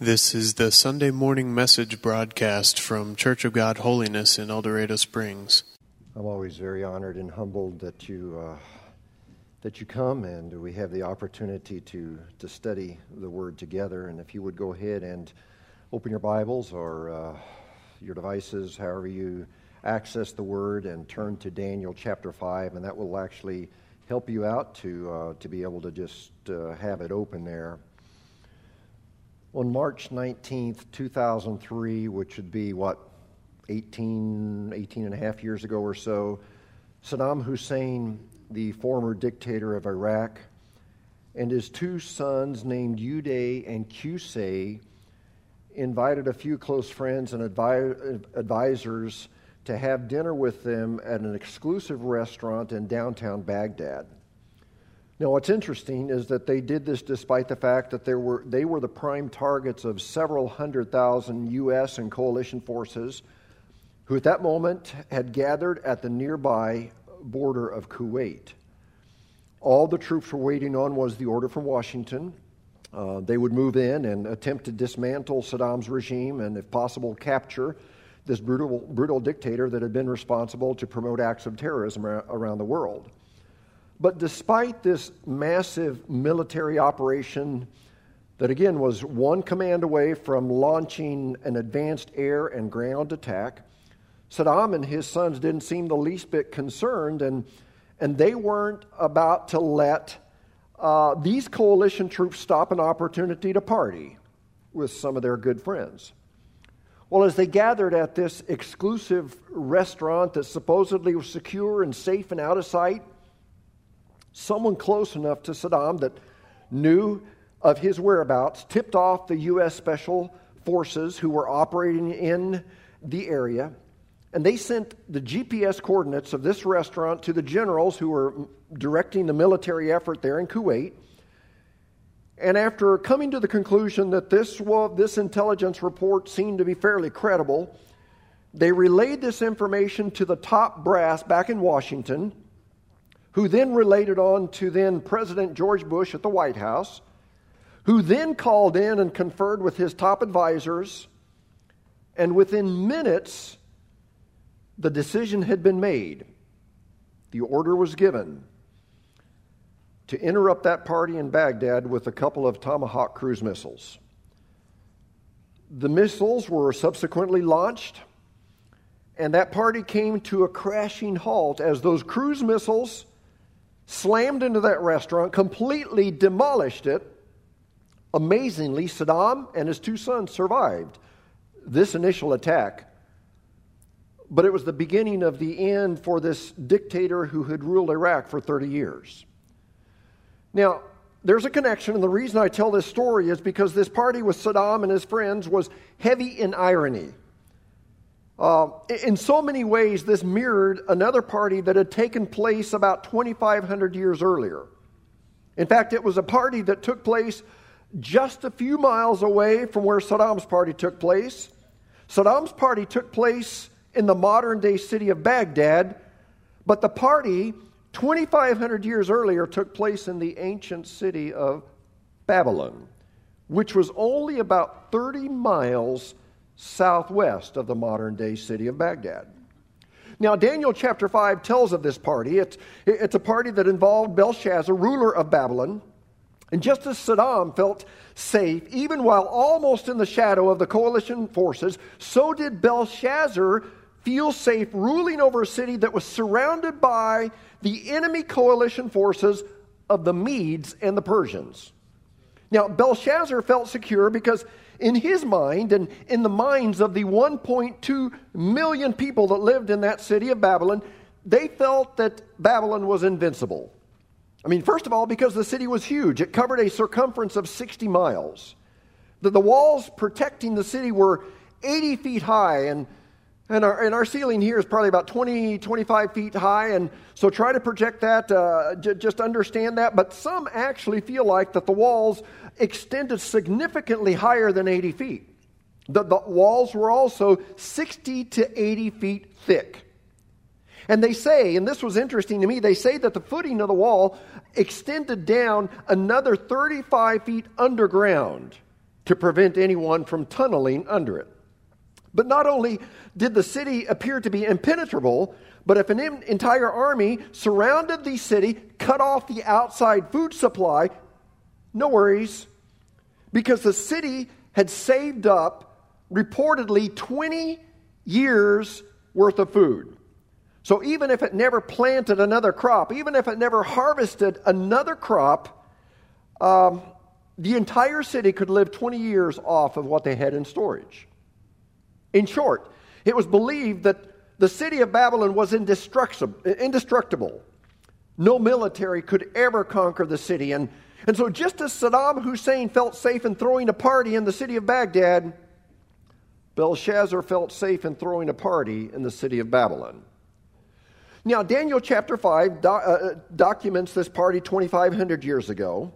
This is the Sunday morning message broadcast from Church of God Holiness in El Dorado Springs. I'm always very honored and humbled that you uh, that you come and we have the opportunity to to study the Word together. And if you would go ahead and open your Bibles or uh, your devices, however you access the Word, and turn to Daniel chapter five, and that will actually help you out to uh, to be able to just uh, have it open there. On March 19th, 2003, which would be what, 18, 18 and a half years ago or so, Saddam Hussein, the former dictator of Iraq, and his two sons named Uday and Qusay invited a few close friends and advi- advisors to have dinner with them at an exclusive restaurant in downtown Baghdad. Now, what's interesting is that they did this despite the fact that there were, they were the prime targets of several hundred thousand U.S. and coalition forces who at that moment had gathered at the nearby border of Kuwait. All the troops were waiting on was the order from Washington. Uh, they would move in and attempt to dismantle Saddam's regime and, if possible, capture this brutal, brutal dictator that had been responsible to promote acts of terrorism around the world. But despite this massive military operation, that again was one command away from launching an advanced air and ground attack, Saddam and his sons didn't seem the least bit concerned, and, and they weren't about to let uh, these coalition troops stop an opportunity to party with some of their good friends. Well, as they gathered at this exclusive restaurant that supposedly was secure and safe and out of sight, someone close enough to Saddam that knew of his whereabouts tipped off the U.S. Special Forces who were operating in the area. And they sent the GPS coordinates of this restaurant to the generals who were directing the military effort there in Kuwait. And after coming to the conclusion that this, well, this intelligence report seemed to be fairly credible, they relayed this information to the top brass back in Washington who then related on to then President George Bush at the White House, who then called in and conferred with his top advisors, and within minutes, the decision had been made. The order was given to interrupt that party in Baghdad with a couple of Tomahawk cruise missiles. The missiles were subsequently launched, and that party came to a crashing halt as those cruise missiles slammed into that restaurant, completely demolished it. Amazingly, Saddam and his two sons survived this initial attack. But it was the beginning of the end for this dictator who had ruled Iraq for 30 years. Now, there's a connection, and the reason I tell this story is because this party with Saddam and his friends was heavy in irony. Uh, in so many ways, this mirrored another party that had taken place about 2,500 years earlier. In fact, it was a party that took place just a few miles away from where Saddam's party took place. Saddam's party took place in the modern day city of Baghdad, but the party 2,500 years earlier took place in the ancient city of Babylon, which was only about 30 miles southwest of the modern day city of Baghdad. Now, Daniel chapter 5 tells of this party. It's, it's a party that involved Belshazzar, ruler of Babylon. And just as Saddam felt safe, even while almost in the shadow of the coalition forces, so did Belshazzar feel safe ruling over a city that was surrounded by the enemy coalition forces of the Medes and the Persians. Now, Belshazzar felt secure because in his mind and in the minds of the 1.2 million people that lived in that city of Babylon, they felt that Babylon was invincible. I mean, first of all, because the city was huge, it covered a circumference of 60 miles. The, the walls protecting the city were 80 feet high, and, and, our, and our ceiling here is probably about 20, 25 feet high. And so try to project that, uh, j- just understand that. But some actually feel like that the walls extended significantly higher than 80 feet. The, the walls were also 60 to 80 feet thick. And they say, and this was interesting to me, they say that the footing of the wall extended down another 35 feet underground to prevent anyone from tunneling under it. But not only did the city appear to be impenetrable, but if an entire army surrounded the city, cut off the outside food supply, no worries, because the city had saved up reportedly 20 years worth of food. So even if it never planted another crop, even if it never harvested another crop, um, the entire city could live 20 years off of what they had in storage. In short, it was believed that the city of Babylon was indestructible. No military could ever conquer the city. And, and so, just as Saddam Hussein felt safe in throwing a party in the city of Baghdad, Belshazzar felt safe in throwing a party in the city of Babylon. Now, Daniel chapter 5 do, uh, documents this party 2,500 years ago.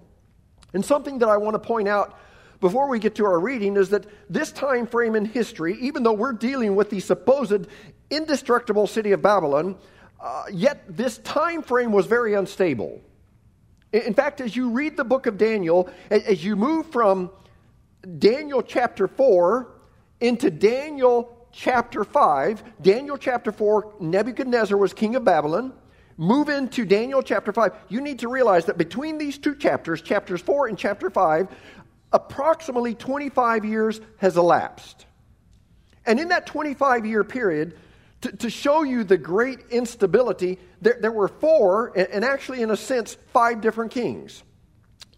And something that I want to point out before we get to our reading is that this time frame in history, even though we're dealing with the supposed indestructible city of Babylon, uh, yet this time frame was very unstable. In fact, as you read the book of Daniel, as you move from Daniel chapter 4 into Daniel chapter 5, Daniel chapter 4, Nebuchadnezzar was king of Babylon. Move into Daniel chapter 5. You need to realize that between these two chapters, chapters 4 and chapter 5, approximately 25 years has elapsed. And in that 25 year period, to, to, show you the great instability, there, there were four, and, actually, in a sense, five different kings.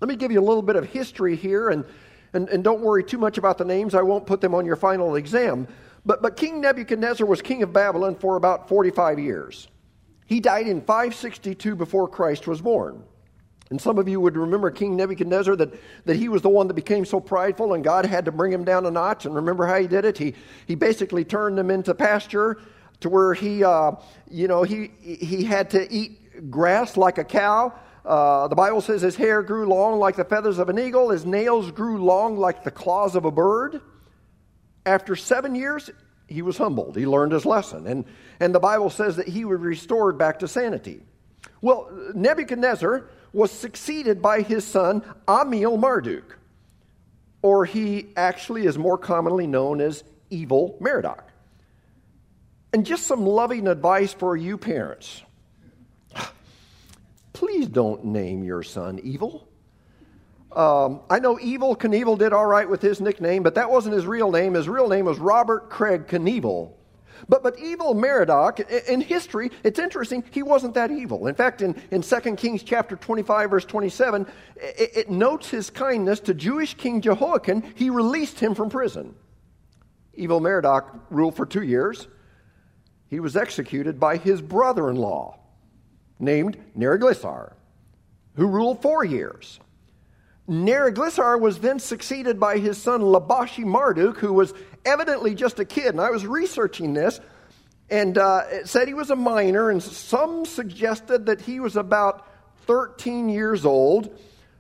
Let me give you a little bit of history here, and, and, and don't worry too much about the names. I won't put them on your final exam. But, but King Nebuchadnezzar was king of Babylon for about 45 years. He died in 562 before Christ was born. And some of you would remember King Nebuchadnezzar that, that he was the one that became so prideful and God had to bring him down a notch. And remember how he did it? He, he basically turned them into pasture to where he, uh, you know, he, he had to eat grass like a cow. Uh, the Bible says his hair grew long like the feathers of an eagle, his nails grew long like the claws of a bird. After seven years, he was humbled. He learned his lesson. And, and the Bible says that he was restored back to sanity. Well, Nebuchadnezzar was succeeded by his son Amel Marduk, or he actually is more commonly known as Evil Merodach. And just some loving advice for you parents. Please don't name your son Evil. Um, I know Evel Knievel did all right with his nickname, but that wasn't his real name. His real name was Robert Craig Knievel. But, but evil Merodach, in history, it's interesting, he wasn't that evil. In fact, in, in 2 Kings chapter 25, verse 27, it, it notes his kindness to Jewish King Jehoiakim. He released him from prison. Evil Merodach ruled for two years. He was executed by his brother in law, named Neriglissar, who ruled four years. Neriglissar was then succeeded by his son Labashi Marduk, who was evidently just a kid. And I was researching this, and uh, it said he was a minor, and some suggested that he was about 13 years old.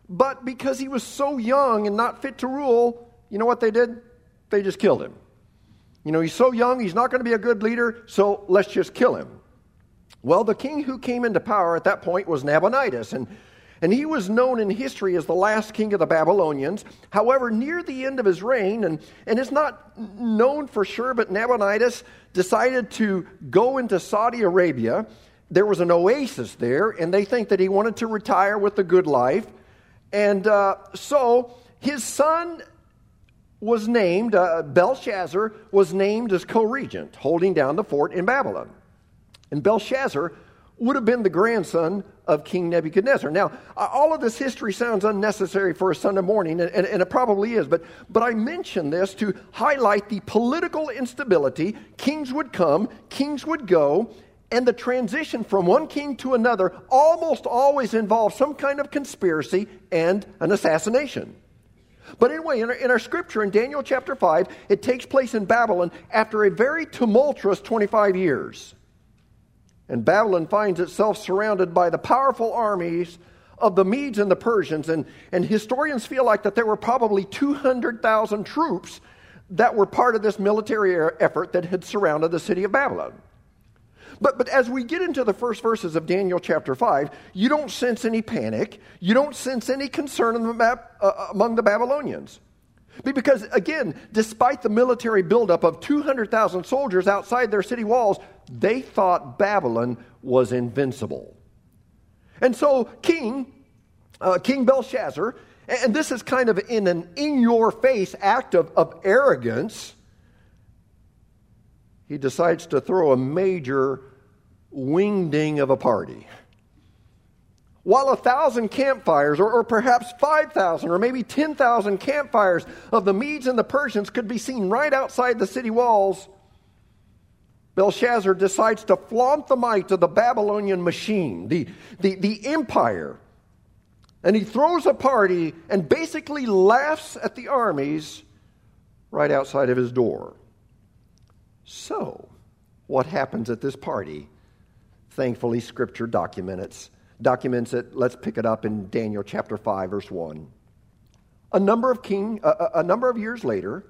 But because he was so young and not fit to rule, you know what they did? They just killed him. You know, he's so young, he's not going to be a good leader, so let's just kill him. Well, the king who came into power at that point was Nabonidus, and and he was known in history as the last king of the Babylonians. However, near the end of his reign, and, and it's not known for sure, but Nabonidus decided to go into Saudi Arabia. There was an oasis there, and they think that he wanted to retire with a good life. And uh, so his son was named, uh, Belshazzar was named as co regent, holding down the fort in Babylon. And Belshazzar would have been the grandson of King Nebuchadnezzar. Now, all of this history sounds unnecessary for a Sunday morning, and, and, it probably is, but, but I mention this to highlight the political instability. Kings would come, kings would go, and the transition from one king to another almost always involves some kind of conspiracy and an assassination. But anyway, in our, in our, scripture in Daniel chapter 5, it takes place in Babylon after a very tumultuous 25 years. And Babylon finds itself surrounded by the powerful armies of the Medes and the Persians. And, and historians feel like that there were probably 200,000 troops that were part of this military effort that had surrounded the city of Babylon. But, but as we get into the first verses of Daniel chapter 5, you don't sense any panic. You don't sense any concern uh, among the Babylonians. Because, again, despite the military buildup of 200,000 soldiers outside their city walls, they thought Babylon was invincible. And so, King, uh, King Belshazzar, and this is kind of in an in your face act of, of arrogance, he decides to throw a major wingding of a party. While a thousand campfires, or, or perhaps 5,000, or maybe 10,000 campfires of the Medes and the Persians could be seen right outside the city walls, Belshazzar decides to flaunt the might of the Babylonian machine, the, the, the empire. And he throws a party and basically laughs at the armies right outside of his door. So, what happens at this party? Thankfully, Scripture documents documents it. Let's pick it up in Daniel chapter 5, verse 1. A number of, king, a, a number of years later,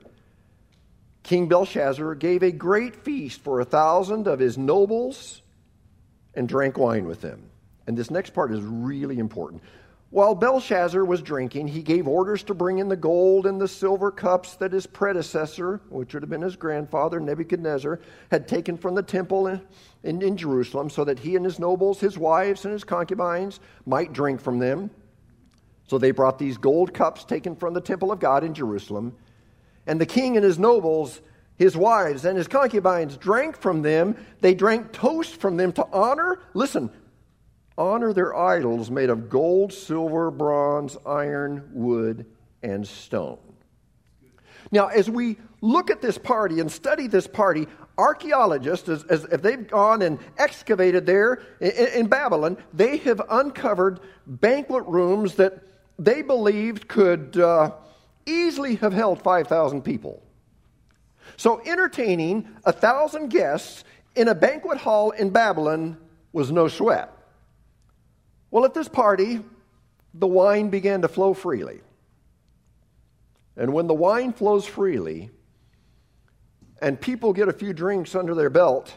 King Belshazzar gave a great feast for a thousand of his nobles and drank wine with them. And this next part is really important. While Belshazzar was drinking, he gave orders to bring in the gold and the silver cups that his predecessor, which would have been his grandfather, Nebuchadnezzar, had taken from the temple in, in, in, Jerusalem, so that he and his nobles, his wives, and his concubines might drink from them. So they brought these gold cups taken from the temple of God in Jerusalem. And the king and his nobles, his wives, and his concubines drank from them. They drank toast from them to honor, listen, honor their idols made of gold, silver, bronze, iron, wood, and stone. Now, as we look at this party and study this party, archaeologists, as, as if they've gone and excavated there in, in Babylon, they have uncovered banquet rooms that they believed could uh, easily have held 5,000 people. So, entertaining a thousand guests in a banquet hall in Babylon was no sweat. Well, at this party, the wine began to flow freely. And when the wine flows freely and people get a few drinks under their belt,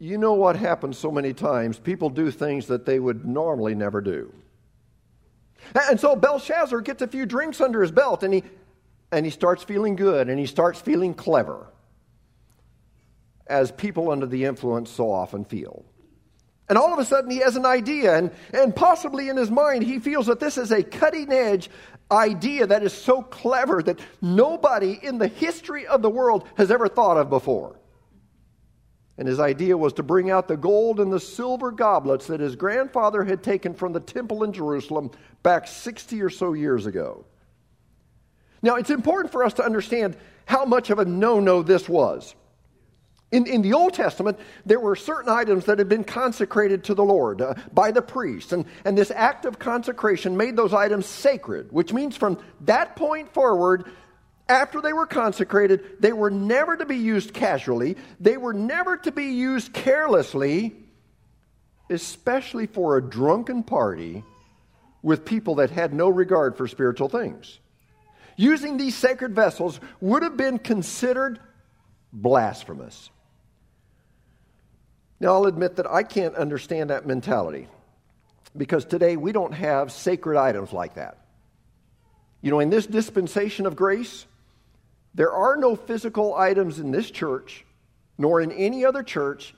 you know what happens so many times. People do things that they would normally never do. And so Belshazzar gets a few drinks under his belt and he, and he starts feeling good and he starts feeling clever, as people under the influence so often feel. And all of a sudden, he has an idea, and, and possibly in his mind, he feels that this is a cutting edge idea that is so clever that nobody in the history of the world has ever thought of before. And his idea was to bring out the gold and the silver goblets that his grandfather had taken from the temple in Jerusalem back 60 or so years ago. Now, it's important for us to understand how much of a no no this was. In, in the Old Testament, there were certain items that had been consecrated to the Lord uh, by the priest. And, and this act of consecration made those items sacred, which means from that point forward, after they were consecrated, they were never to be used casually, they were never to be used carelessly, especially for a drunken party with people that had no regard for spiritual things. Using these sacred vessels would have been considered blasphemous. Now, I'll admit that I can't understand that mentality because today we don't have sacred items like that. You know, in this dispensation of grace, there are no physical items in this church, nor in any other church,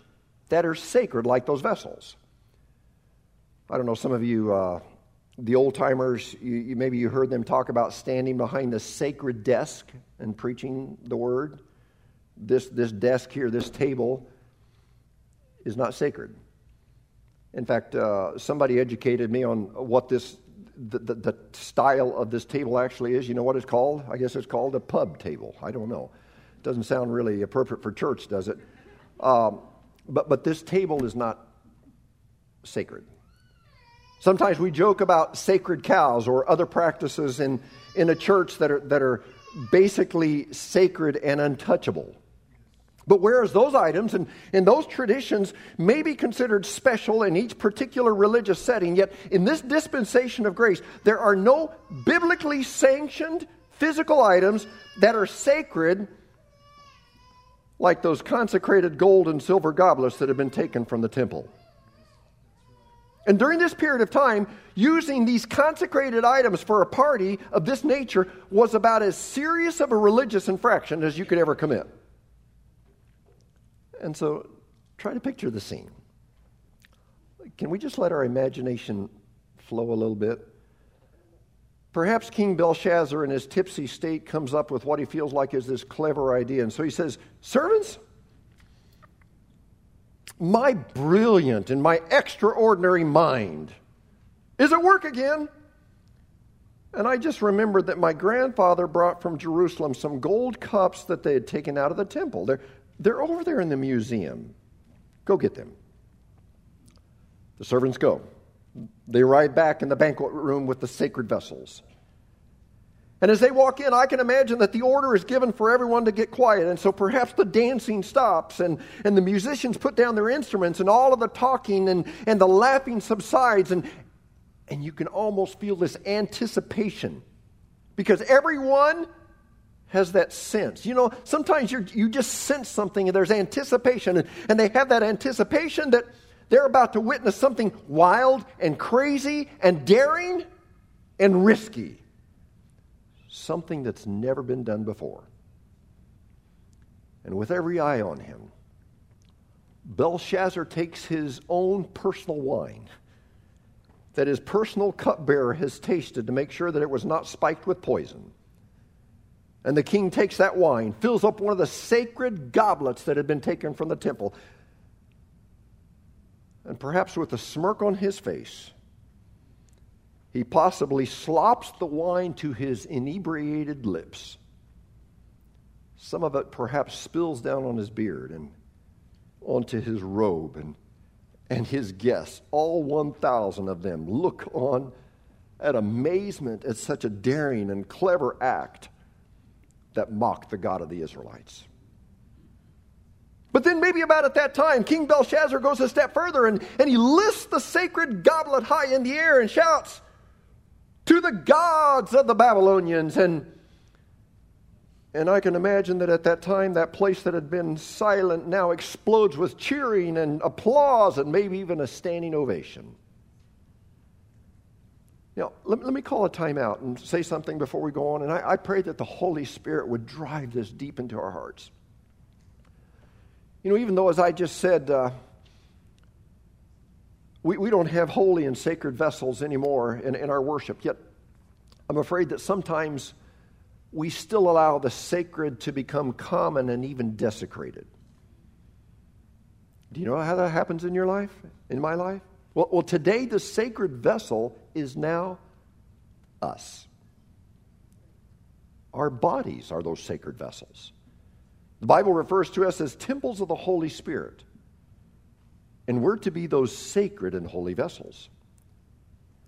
that are sacred like those vessels. I don't know, some of you, uh, the old timers, you, you, maybe you heard them talk about standing behind the sacred desk and preaching the word. This, this desk here, this table, is not sacred. In fact, uh, somebody educated me on what this, the, the, the, style of this table actually is. You know what it's called? I guess it's called a pub table. I don't know. It doesn't sound really appropriate for church, does it? Um, but, but this table is not sacred. Sometimes we joke about sacred cows or other practices in, in a church that are, that are basically sacred and untouchable. But whereas those items and, and those traditions may be considered special in each particular religious setting, yet in this dispensation of grace, there are no biblically sanctioned physical items that are sacred like those consecrated gold and silver goblets that have been taken from the temple. And during this period of time, using these consecrated items for a party of this nature was about as serious of a religious infraction as you could ever commit. And so try to picture the scene. Can we just let our imagination flow a little bit? Perhaps King Belshazzar, in his tipsy state, comes up with what he feels like is this clever idea. And so he says, Servants, my brilliant and my extraordinary mind is at work again. And I just remembered that my grandfather brought from Jerusalem some gold cups that they had taken out of the temple. They're, they're over there in the museum. Go get them. The servants go. They arrive back in the banquet room with the sacred vessels. And as they walk in, I can imagine that the order is given for everyone to get quiet. And so perhaps the dancing stops and, and the musicians put down their instruments and all of the talking and, and the laughing subsides. And, and you can almost feel this anticipation because everyone has that sense. You know, sometimes you you just sense something and there's anticipation, and, and they have that anticipation that they're about to witness something wild and crazy and daring and risky something that's never been done before. And with every eye on him, Belshazzar takes his own personal wine that his personal cupbearer has tasted to make sure that it was not spiked with poison. And the king takes that wine, fills up one of the sacred goblets that had been taken from the temple, and perhaps with a smirk on his face, he possibly slops the wine to his inebriated lips. Some of it perhaps spills down on his beard and onto his robe. And, and his guests, all 1,000 of them, look on at amazement at such a daring and clever act that mocked the God of the Israelites. But then, maybe about at that time, King Belshazzar goes a step further and, and he lifts the sacred goblet high in the air and shouts, to the gods of the Babylonians. And, and I can imagine that at that time, that place that had been silent now explodes with cheering and applause and maybe even a standing ovation. Now, let, let me call a timeout and say something before we go on. And I, I pray that the Holy Spirit would drive this deep into our hearts. You know, even though, as I just said, uh, we, we don't have holy and sacred vessels anymore in, in our worship, yet I'm afraid that sometimes we still allow the sacred to become common and even desecrated. Do you know how that happens in your life, in my life? Well, well today the sacred vessel is now us. Our bodies are those sacred vessels. The Bible refers to us as temples of the Holy Spirit. And we're to be those sacred and holy vessels.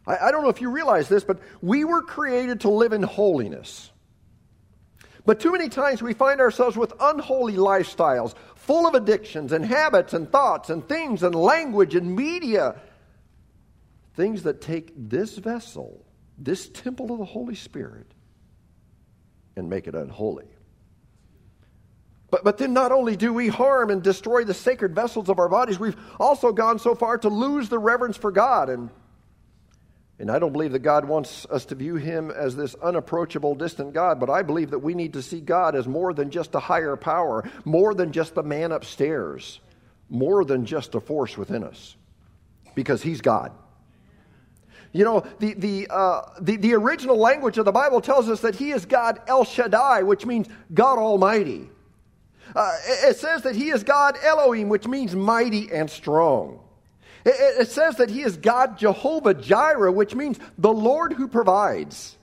I, I don't know if you realize this, but we were created to live in holiness. But too many times we find ourselves with unholy lifestyles, full of addictions and habits and thoughts and things and language and media. Things that take this vessel, this temple of the Holy Spirit, and make it unholy. But, but then not only do we harm and destroy the sacred vessels of our bodies, we've also gone so far to lose the reverence for God. And, and I don't believe that God wants us to view him as this unapproachable, distant God, but I believe that we need to see God as more than just a higher power, more than just the man upstairs, more than just a force within us, because he's God. You know, the, the, uh, the, the original language of the Bible tells us that he is God El Shaddai, which means God Almighty. Uh, it says that he is God Elohim, which means mighty and strong. It, it says that he is God Jehovah Jireh, which means the Lord who provides.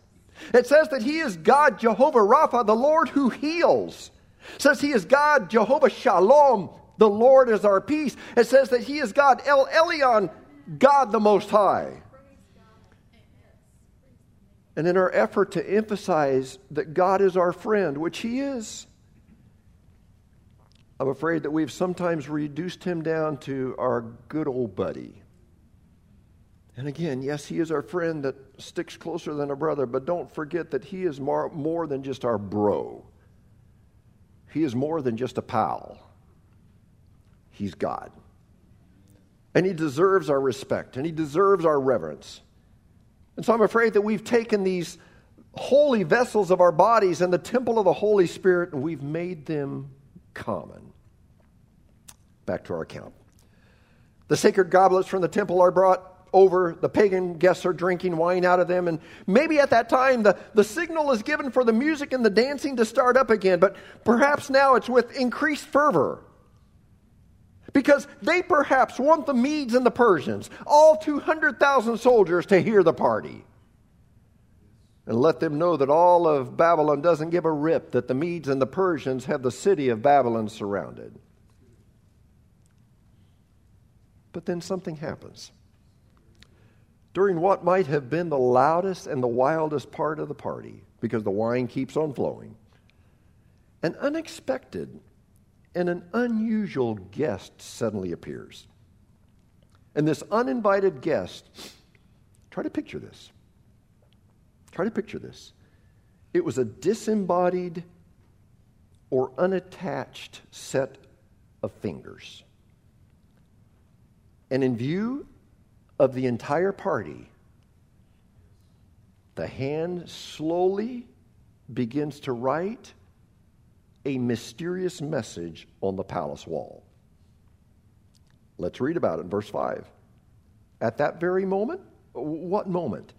It says that he is God Jehovah Rapha, the Lord who heals. It says he is God Jehovah Shalom, the Lord is our peace. It says that he is God El Elyon, God the Most High. And in our effort to emphasize that God is our friend, which he is, I'm afraid that we've sometimes reduced him down to our good old buddy. And again, yes, he is our friend that sticks closer than a brother, but don't forget that he is more, more than just our bro. He is more than just a pal. He's God. And he deserves our respect and he deserves our reverence. And so I'm afraid that we've taken these holy vessels of our bodies and the temple of the Holy Spirit and we've made them common. Back to our account. The sacred goblets from the temple are brought over. The pagan guests are drinking wine out of them. And maybe at that time the, the signal is given for the music and the dancing to start up again. But perhaps now it's with increased fervor. Because they perhaps want the Medes and the Persians, all 200,000 soldiers, to hear the party. And let them know that all of Babylon doesn't give a rip that the Medes and the Persians have the city of Babylon surrounded. But then something happens during what might have been the loudest and the wildest part of the party because the wine keeps on flowing. An unexpected and an unusual guest suddenly appears. And this uninvited guest, try to picture this. Try to picture this. It was a disembodied or unattached set of fingers. And in view of the entire party, the hand slowly begins to write a mysterious message on the palace wall. Let's read about it in verse 5. At that very moment, what moment?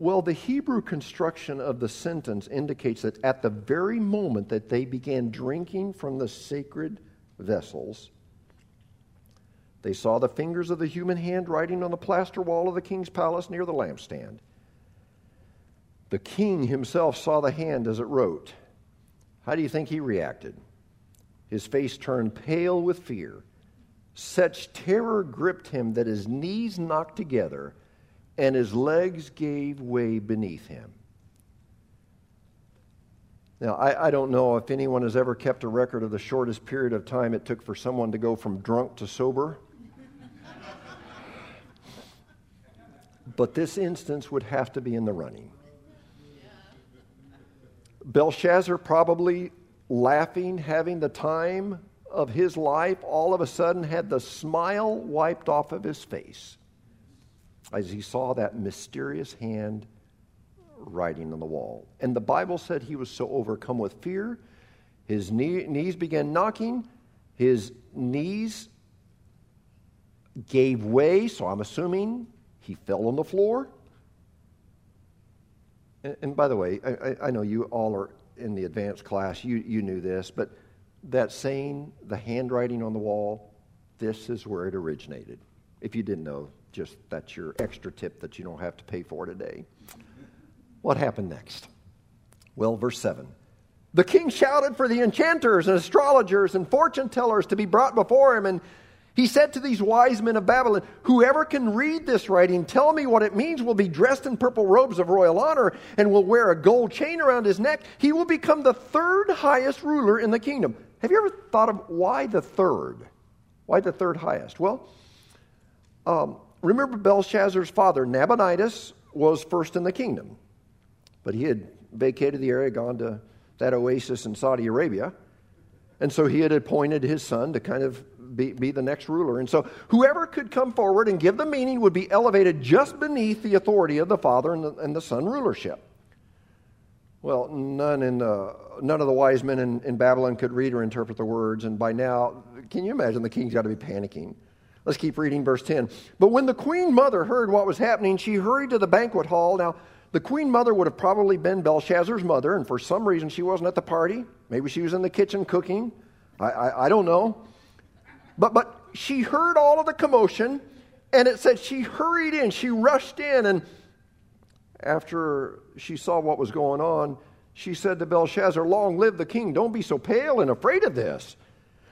Well, the Hebrew construction of the sentence indicates that at the very moment that they began drinking from the sacred vessels, they saw the fingers of the human hand writing on the plaster wall of the king's palace near the lampstand. The king himself saw the hand as it wrote. How do you think he reacted? His face turned pale with fear. Such terror gripped him that his knees knocked together and his legs gave way beneath him. Now, I, I, don't know if anyone has ever kept a record of the shortest period of time it took for someone to go from drunk to sober. but this instance would have to be in the running. Belshazzar probably laughing, having the time of his life, all of a sudden had the smile wiped off of his face as he saw that mysterious hand writing on the wall. And the Bible said he was so overcome with fear, his knee, knees began knocking, his knees gave way, so I'm assuming he fell on the floor. And, and by the way, I, I, know you all are in the advanced class, you, you knew this, but that saying, the handwriting on the wall, this is where it originated. If you didn't know, just that's your extra tip that you don't have to pay for today. What happened next? Well, verse 7. The king shouted for the enchanters and astrologers and fortune tellers to be brought before him, and he said to these wise men of Babylon, Whoever can read this writing, tell me what it means, will be dressed in purple robes of royal honor and will wear a gold chain around his neck. He will become the third highest ruler in the kingdom. Have you ever thought of why the third? Why the third highest? Well, um, remember Belshazzar's father, Nabonidus, was first in the kingdom, but he had vacated the area, gone to that oasis in Saudi Arabia. And so he had appointed his son to kind of be, be the next ruler. And so whoever could come forward and give the meaning would be elevated just beneath the authority of the Father and the, and the Son rulership. Well, none, in the, none of the wise men in, in Babylon could read or interpret the words, and by now, can you imagine the king's got to be panicking? Let's keep reading verse 10. But when the queen mother heard what was happening, she hurried to the banquet hall. Now, the queen mother would have probably been Belshazzar's mother, and for some reason she wasn't at the party. Maybe she was in the kitchen cooking. I, I, I don't know. But, but she heard all of the commotion, and it said she hurried in, she rushed in, and after she saw what was going on, she said to Belshazzar, Long live the king, don't be so pale and afraid of this.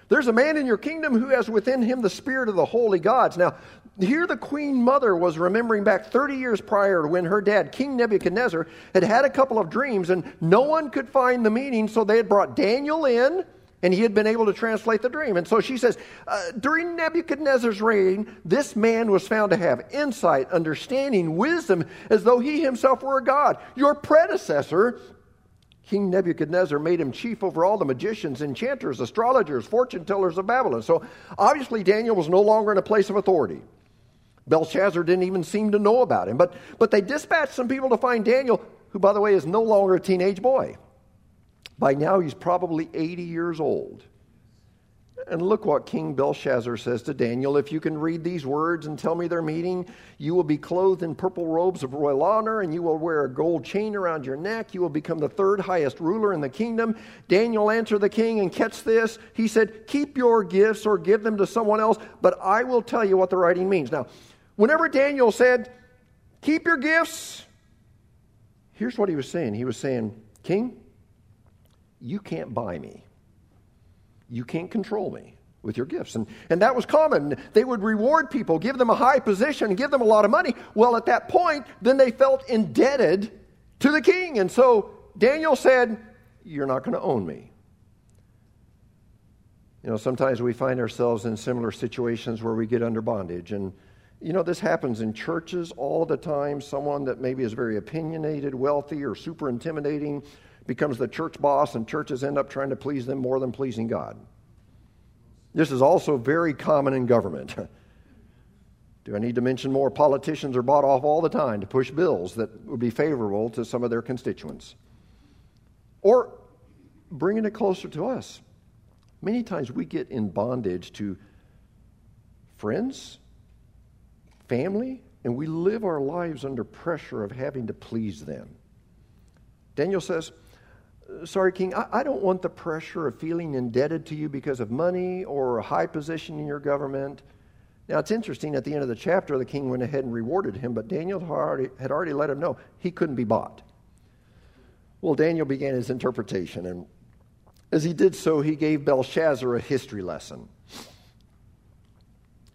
There's a man in your kingdom who has within him the spirit of the holy gods. Now, here the queen mother was remembering back 30 years prior when her dad, King Nebuchadnezzar, had had a couple of dreams and no one could find the meaning, so they had brought Daniel in and he had been able to translate the dream. And so she says, uh, during Nebuchadnezzar's reign, this man was found to have insight, understanding, wisdom, as though he himself were a god. Your predecessor, King Nebuchadnezzar made him chief over all the magicians, enchanters, astrologers, fortune tellers of Babylon. So obviously, Daniel was no longer in a place of authority. Belshazzar didn't even seem to know about him. But, but they dispatched some people to find Daniel, who, by the way, is no longer a teenage boy. By now, he's probably 80 years old. And look what King Belshazzar says to Daniel. If you can read these words and tell me their meaning, you will be clothed in purple robes of royal honor, and you will wear a gold chain around your neck. You will become the third highest ruler in the kingdom. Daniel answered the king, and catch this. He said, Keep your gifts or give them to someone else, but I will tell you what the writing means. Now, whenever Daniel said, Keep your gifts, here's what he was saying. He was saying, King, you can't buy me you can't control me with your gifts. And, and that was common. They would reward people, give them a high position, give them a lot of money. Well, at that point, then they felt indebted to the king. And so Daniel said, You're not going to own me. You know, sometimes we find ourselves in similar situations where we get under bondage. And, you know, this happens in churches all the time. Someone that maybe is very opinionated, wealthy, or super intimidating becomes the church boss, and churches end up trying to please them more than pleasing God. This is also very common in government. Do I need to mention more? Politicians are bought off all the time to push bills that would be favorable to some of their constituents. Or bringing it closer to us. Many times we get in bondage to friends, family, and we live our lives under pressure of having to please them. Daniel says, sorry, King, I, I, don't want the pressure of feeling indebted to you because of money or a high position in your government. Now, it's interesting, at the end of the chapter, the king went ahead and rewarded him, but Daniel had already, had already let him know he couldn't be bought. Well, Daniel began his interpretation, and as he did so, he gave Belshazzar a history lesson.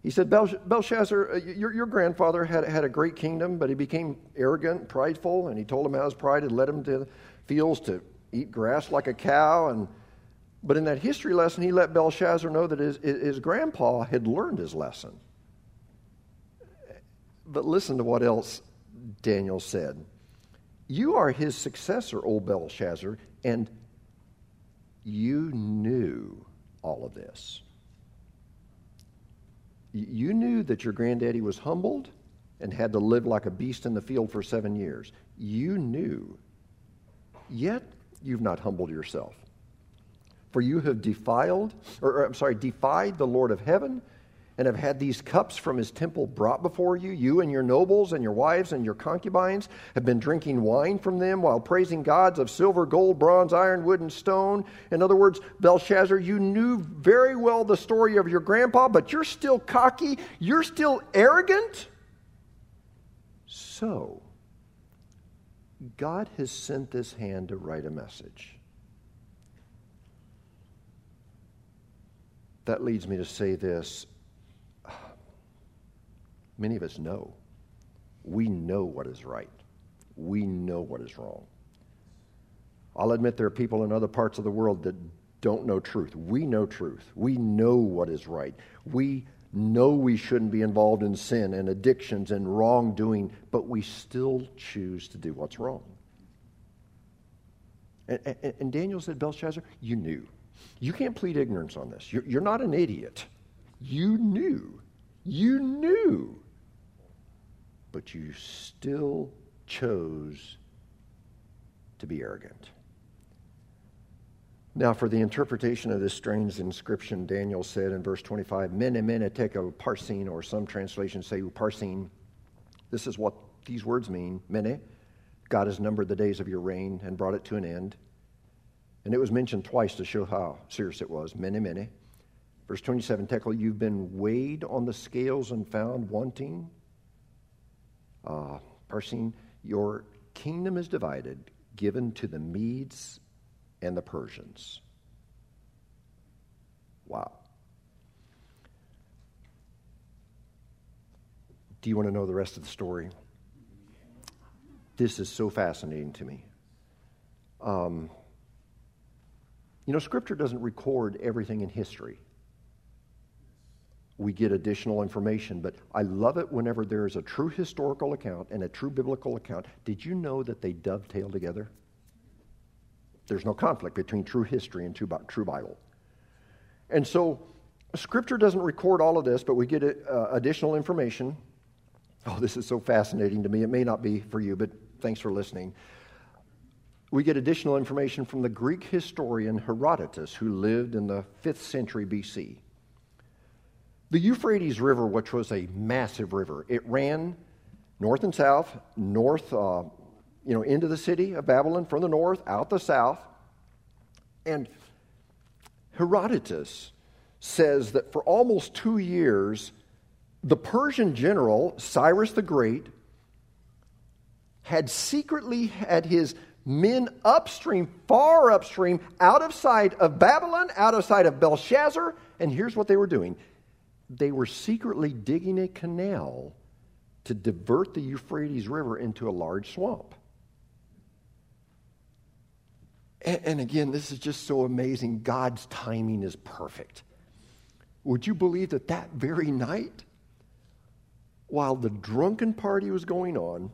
He said, Belshazzar, uh, your, your grandfather had, had a great kingdom, but he became arrogant, prideful, and he told him how his pride had led him to fields to eat grass like a cow. And, but in that history lesson, he let Belshazzar know that his, his grandpa had learned his lesson. But listen to what else Daniel said. You are his successor, old Belshazzar, and you knew all of this. You knew that your granddaddy was humbled and had to live like a beast in the field for seven years. You knew. Yet you've not humbled yourself. For you have defiled, or, or I'm sorry, defied the Lord of heaven and have had these cups from his temple brought before you. You and your nobles and your wives and your concubines have been drinking wine from them while praising gods of silver, gold, bronze, iron, wood, and stone. In other words, Belshazzar, you knew very well the story of your grandpa, but you're still cocky, you're still arrogant. So, God has sent this hand to write a message. That leads me to say this. Many of us know. We know what is right. We know what is wrong. I'll admit there are people in other parts of the world that don't know truth. We know truth. We know what is right. We know we shouldn't be involved in sin and addictions and wrongdoing, but we still choose to do what's wrong. And, and, and Daniel said, Belshazzar, you knew. You can't plead ignorance on this. You're, you're not an idiot. You knew. You knew. But you still chose to be arrogant. Now, for the interpretation of this strange inscription, Daniel said in verse 25, Mene, mene, tekel, parsin, or some translations say parsin. This is what these words mean. Mene, God has numbered the days of your reign and brought it to an end. And it was mentioned twice to show how serious it was. Mene, mene. Verse 27, Tekel, you've been weighed on the scales and found wanting. Uh, parsing, your kingdom is divided, given to the Medes and the Persians. Wow. Do you want to know the rest of the story? This is so fascinating to me. Um, you know, Scripture doesn't record everything in history. We get additional information, but I love it whenever there is a true historical account and a true biblical account. Did you know that they dovetail together? There's no conflict between true history and true Bible. And so, Scripture doesn't record all of this, but we get uh, additional information. Oh, this is so fascinating to me. It may not be for you, but thanks for listening. We get additional information from the Greek historian Herodotus, who lived in the 5th century BC. The Euphrates River, which was a massive river, it ran north and south, north, uh, you know, into the city of Babylon from the north, out the south. And Herodotus says that for almost two years, the Persian general, Cyrus the Great, had secretly had his men upstream, far upstream, out of sight of Babylon, out of sight of Belshazzar. And here's what they were doing they were secretly digging a canal to divert the Euphrates River into a large swamp. And, and again, this is just so amazing. God's timing is perfect. Would you believe that that very night, while the drunken party was going on,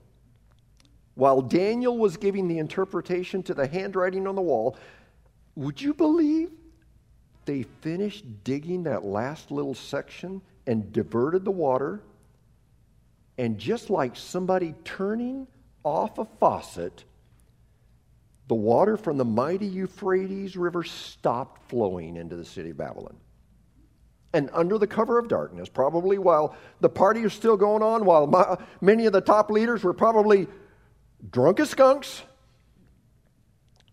while Daniel was giving the interpretation to the handwriting on the wall, would you believe they finished digging that last little section and diverted the water? And just like somebody turning off a faucet, the water from the mighty Euphrates River stopped flowing into the city of Babylon and under the cover of darkness, probably while the party was still going on, while my, many of the top leaders were probably drunk as skunks,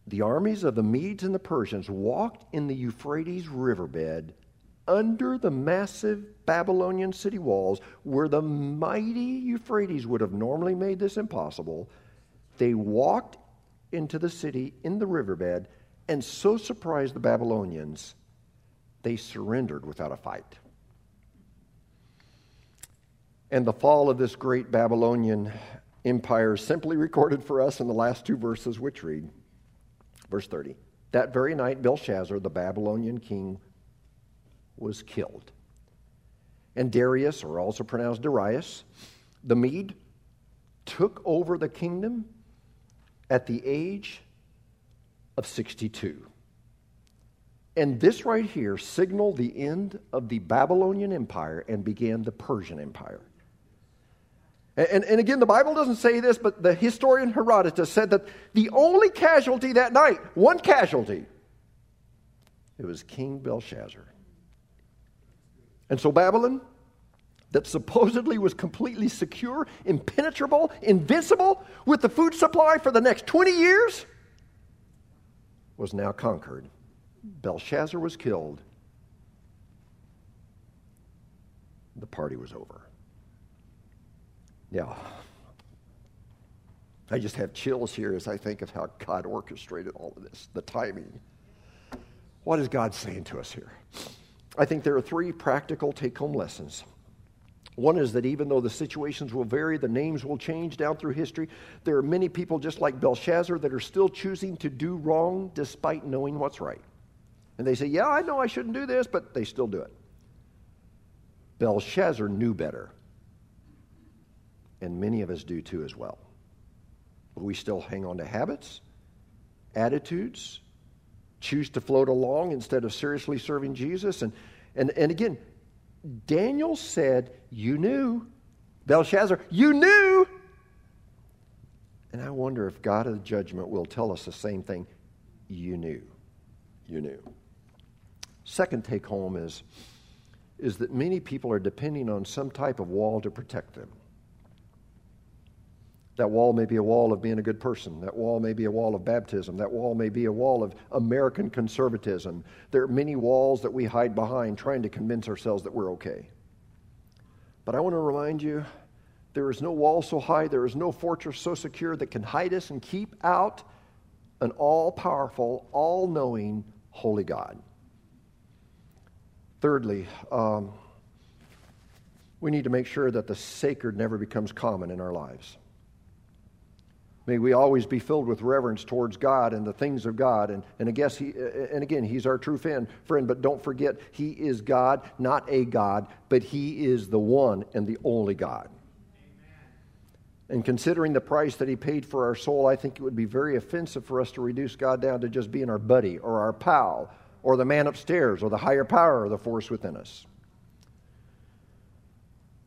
the armies of the Medes and the Persians walked in the Euphrates riverbed under the massive Babylonian city walls, where the mighty Euphrates would have normally made this impossible. They walked into the city in the riverbed and so surprised the Babylonians they surrendered without a fight. And the fall of this great Babylonian empire is simply recorded for us in the last two verses, which read, verse 30. That very night, Belshazzar, the Babylonian king, was killed. And Darius, or also pronounced Darius, the Mede, took over the kingdom at the age of 62. And this right here signaled the end of the Babylonian Empire and began the Persian Empire. And, and, and, again, the Bible doesn't say this, but the historian Herodotus said that the only casualty that night, one casualty, it was King Belshazzar. And so Babylon, that supposedly was completely secure, impenetrable, invincible, with the food supply for the next 20 years, was now conquered Belshazzar was killed, the party was over. Yeah. I just have chills here as I think of how God orchestrated all of this, the timing. What is God saying to us here? I think there are three practical take home lessons one is that even though the situations will vary, the names will change down through history, there are many people just like Belshazzar that are still choosing to do wrong despite knowing what's right. And they say, Yeah, I know I shouldn't do this, but they still do it. Belshazzar knew better. And many of us do too as well. But we still hang on to habits, attitudes, choose to float along instead of seriously serving Jesus. And, and, and again, Daniel said, You knew. Belshazzar, you knew. And I wonder if God of the judgment will tell us the same thing. You knew. You knew. Second take home is, is that many people are depending on some type of wall to protect them. That wall may be a wall of being a good person. That wall may be a wall of baptism. That wall may be a wall of American conservatism. There are many walls that we hide behind trying to convince ourselves that we're okay. But I want to remind you there is no wall so high, there is no fortress so secure that can hide us and keep out an all powerful, all knowing, holy God. Thirdly, um, we need to make sure that the sacred never becomes common in our lives. May we always be filled with reverence towards God and the things of God. And, and, I guess he, and again, He's our true friend, friend, but don't forget, He is God, not a God, but He is the one and the only God. Amen. And considering the price that he paid for our soul, I think it would be very offensive for us to reduce God down to just being our buddy or our pal or the man upstairs or the higher power or the force within us.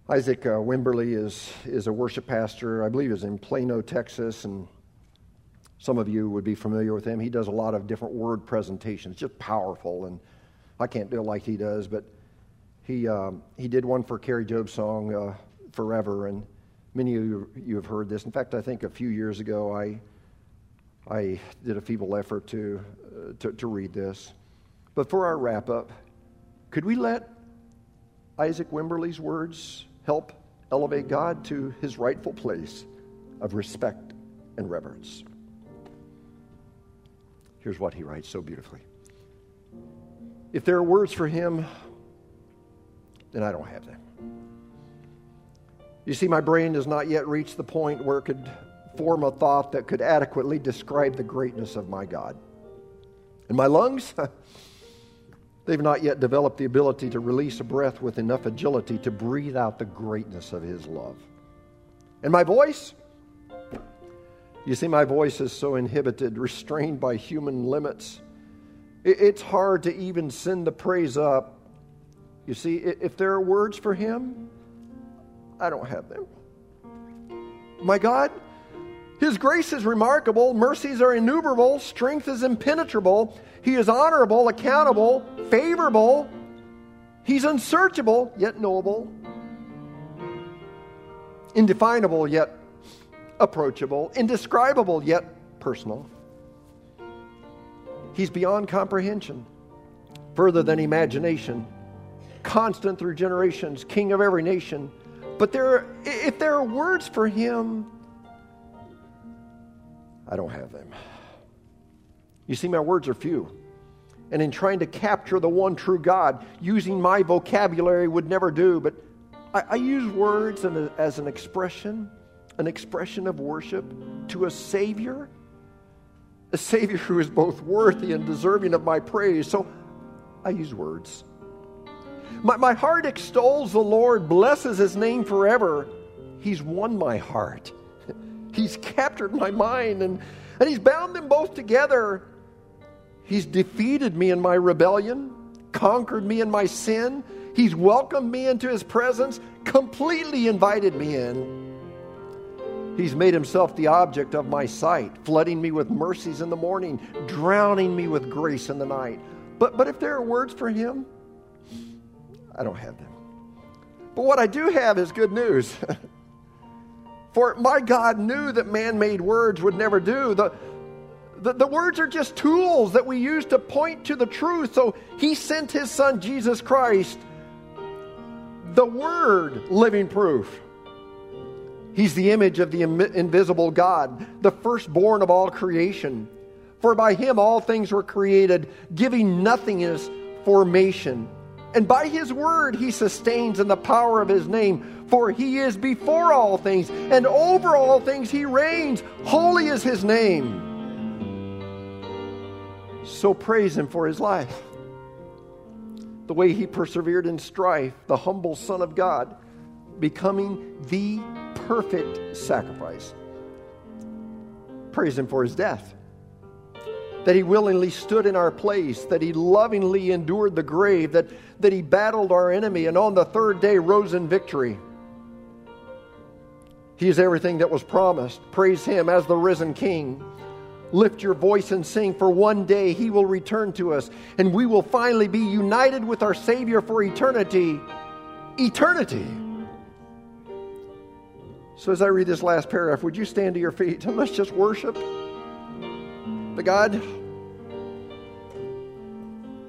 Isaac uh, Wimberley is, is a worship pastor, I believe is in Plano, Texas, and some of you would be familiar with him. He does a lot of different word presentations, just powerful, and I can't do it like he does, but he, um, he did one for Kari Jobe's song, uh, Forever, and Many of you, you have heard this. In fact, I think a few years ago I, I did a feeble effort to, uh, to, to read this. But for our wrap up, could we let Isaac Wimberley's words help elevate God to his rightful place of respect and reverence? Here's what he writes so beautifully If there are words for him, then I don't have them. You see, my brain has not yet reached the point where it could form a thought that could adequately describe the greatness of my God. And my lungs, they've not yet developed the ability to release a breath with enough agility to breathe out the greatness of His love. And my voice, you see, my voice is so inhibited, restrained by human limits. It's hard to even send the praise up. You see, if there are words for Him, I don't have them. My God, His grace is remarkable, mercies are innumerable, strength is impenetrable, He is honorable, accountable, favorable, He's unsearchable, yet knowable, indefinable, yet approachable, indescribable, yet personal. He's beyond comprehension, further than imagination, constant through generations, king of every nation. But there if there are words for him, I don't have them. You see, my words are few. And in trying to capture the one true God, using my vocabulary would never do, but I, I use words as an expression, an expression of worship to a Savior, a Savior who is both worthy and deserving of my praise. So I use words. My, my heart extols the Lord, blesses his name forever. He's won my heart. He's captured my mind and, and he's bound them both together. He's defeated me in my rebellion, conquered me in my sin. He's welcomed me into his presence, completely invited me in. He's made himself the object of my sight, flooding me with mercies in the morning, drowning me with grace in the night. But, but if there are words for him, I don't have them. But what I do have is good news. For my God knew that man made words would never do. The, the, the, words are just tools that we use to point to the truth. So he sent his son, Jesus Christ, the Word, living proof. He's the image of the invisible God, the firstborn of all creation. For by him all things were created, giving nothingness formation. And by his word he sustains in the power of his name. For he is before all things, and over all things he reigns. Holy is his name. So praise him for his life. The way he persevered in strife, the humble Son of God, becoming the perfect sacrifice. Praise him for his death that he willingly stood in our place, that he lovingly endured the grave, that, that he battled our enemy, and on the third day rose in victory. He is everything that was promised. Praise him as the risen king. Lift your voice and sing, for one day he will return to us, and we will finally be united with our Savior for eternity. Eternity. So, as I read this last paragraph, would you stand to your feet and let's just worship? the God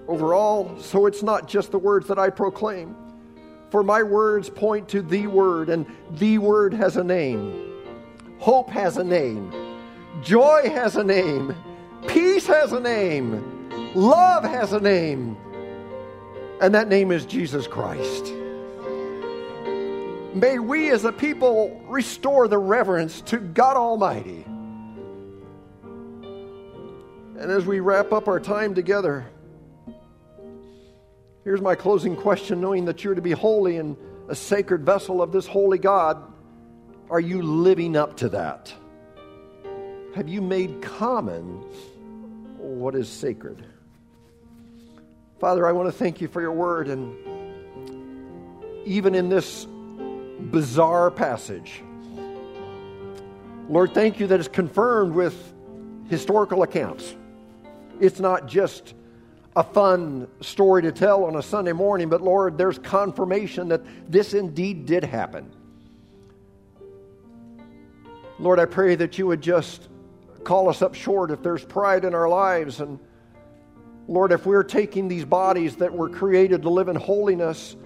over all. So it's not just the words that I proclaim. For my words point to the word, and the word has a name. Hope has a name. Joy has a name. Peace has a name. Love has a name. And that name is Jesus Christ. May we as a people restore the reverence to God Almighty. And as we wrap up our time together, here's my closing question knowing that you're to be holy and a sacred vessel of this holy God. are you living up to that? Have you made common what is sacred? Father, I want to thank you for your word. And even in this bizarre passage, Lord, thank you that it's confirmed with historical accounts. It's not just a fun story to tell on a Sunday morning, but Lord, there's confirmation that this indeed did happen. Lord, I pray that you would just call us up short if there's pride in our lives. And Lord, if we're taking these bodies that were created to live in holiness,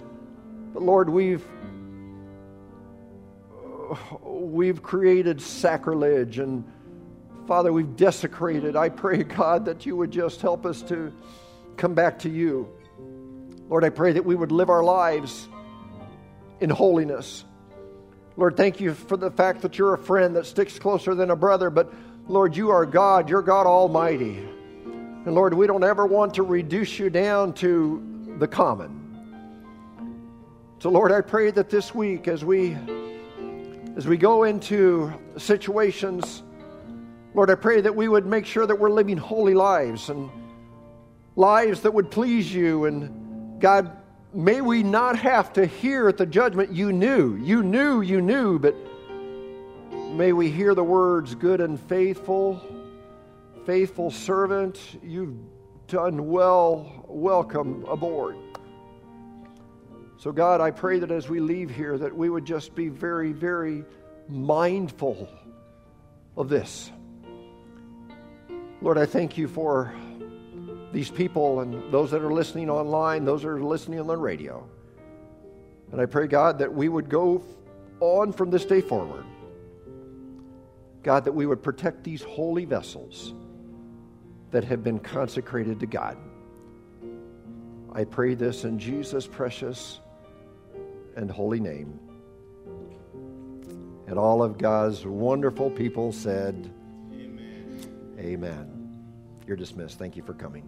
but Lord, we've we've created sacrilege and Father, we've desecrated. I pray, God, that you would just help us to come back to you. Lord, I pray that we would live our lives in holiness. Lord, thank you for the fact that you're a friend that sticks closer than a brother, but Lord, you are God, you're God Almighty. And Lord, we don't ever want to reduce you down to the common. So Lord, I pray that this week as we as we go into situations, Lord, I pray that we would make sure that we're living holy lives and lives that would please you. And God, may we not have to hear at the judgment, you knew, you knew, you knew, but may we hear the words, good and faithful, faithful servant, you've done well, welcome aboard. So, God, I pray that as we leave here, that we would just be very, very mindful of this. Lord, I thank you for these people and those that are listening online, those that are listening on the radio. And I pray, God, that we would go on from this day forward. God, that we would protect these holy vessels that have been consecrated to God. I pray this in Jesus' precious and holy name. And all of God's wonderful people said, Amen. Amen. You're dismissed. Thank you for coming.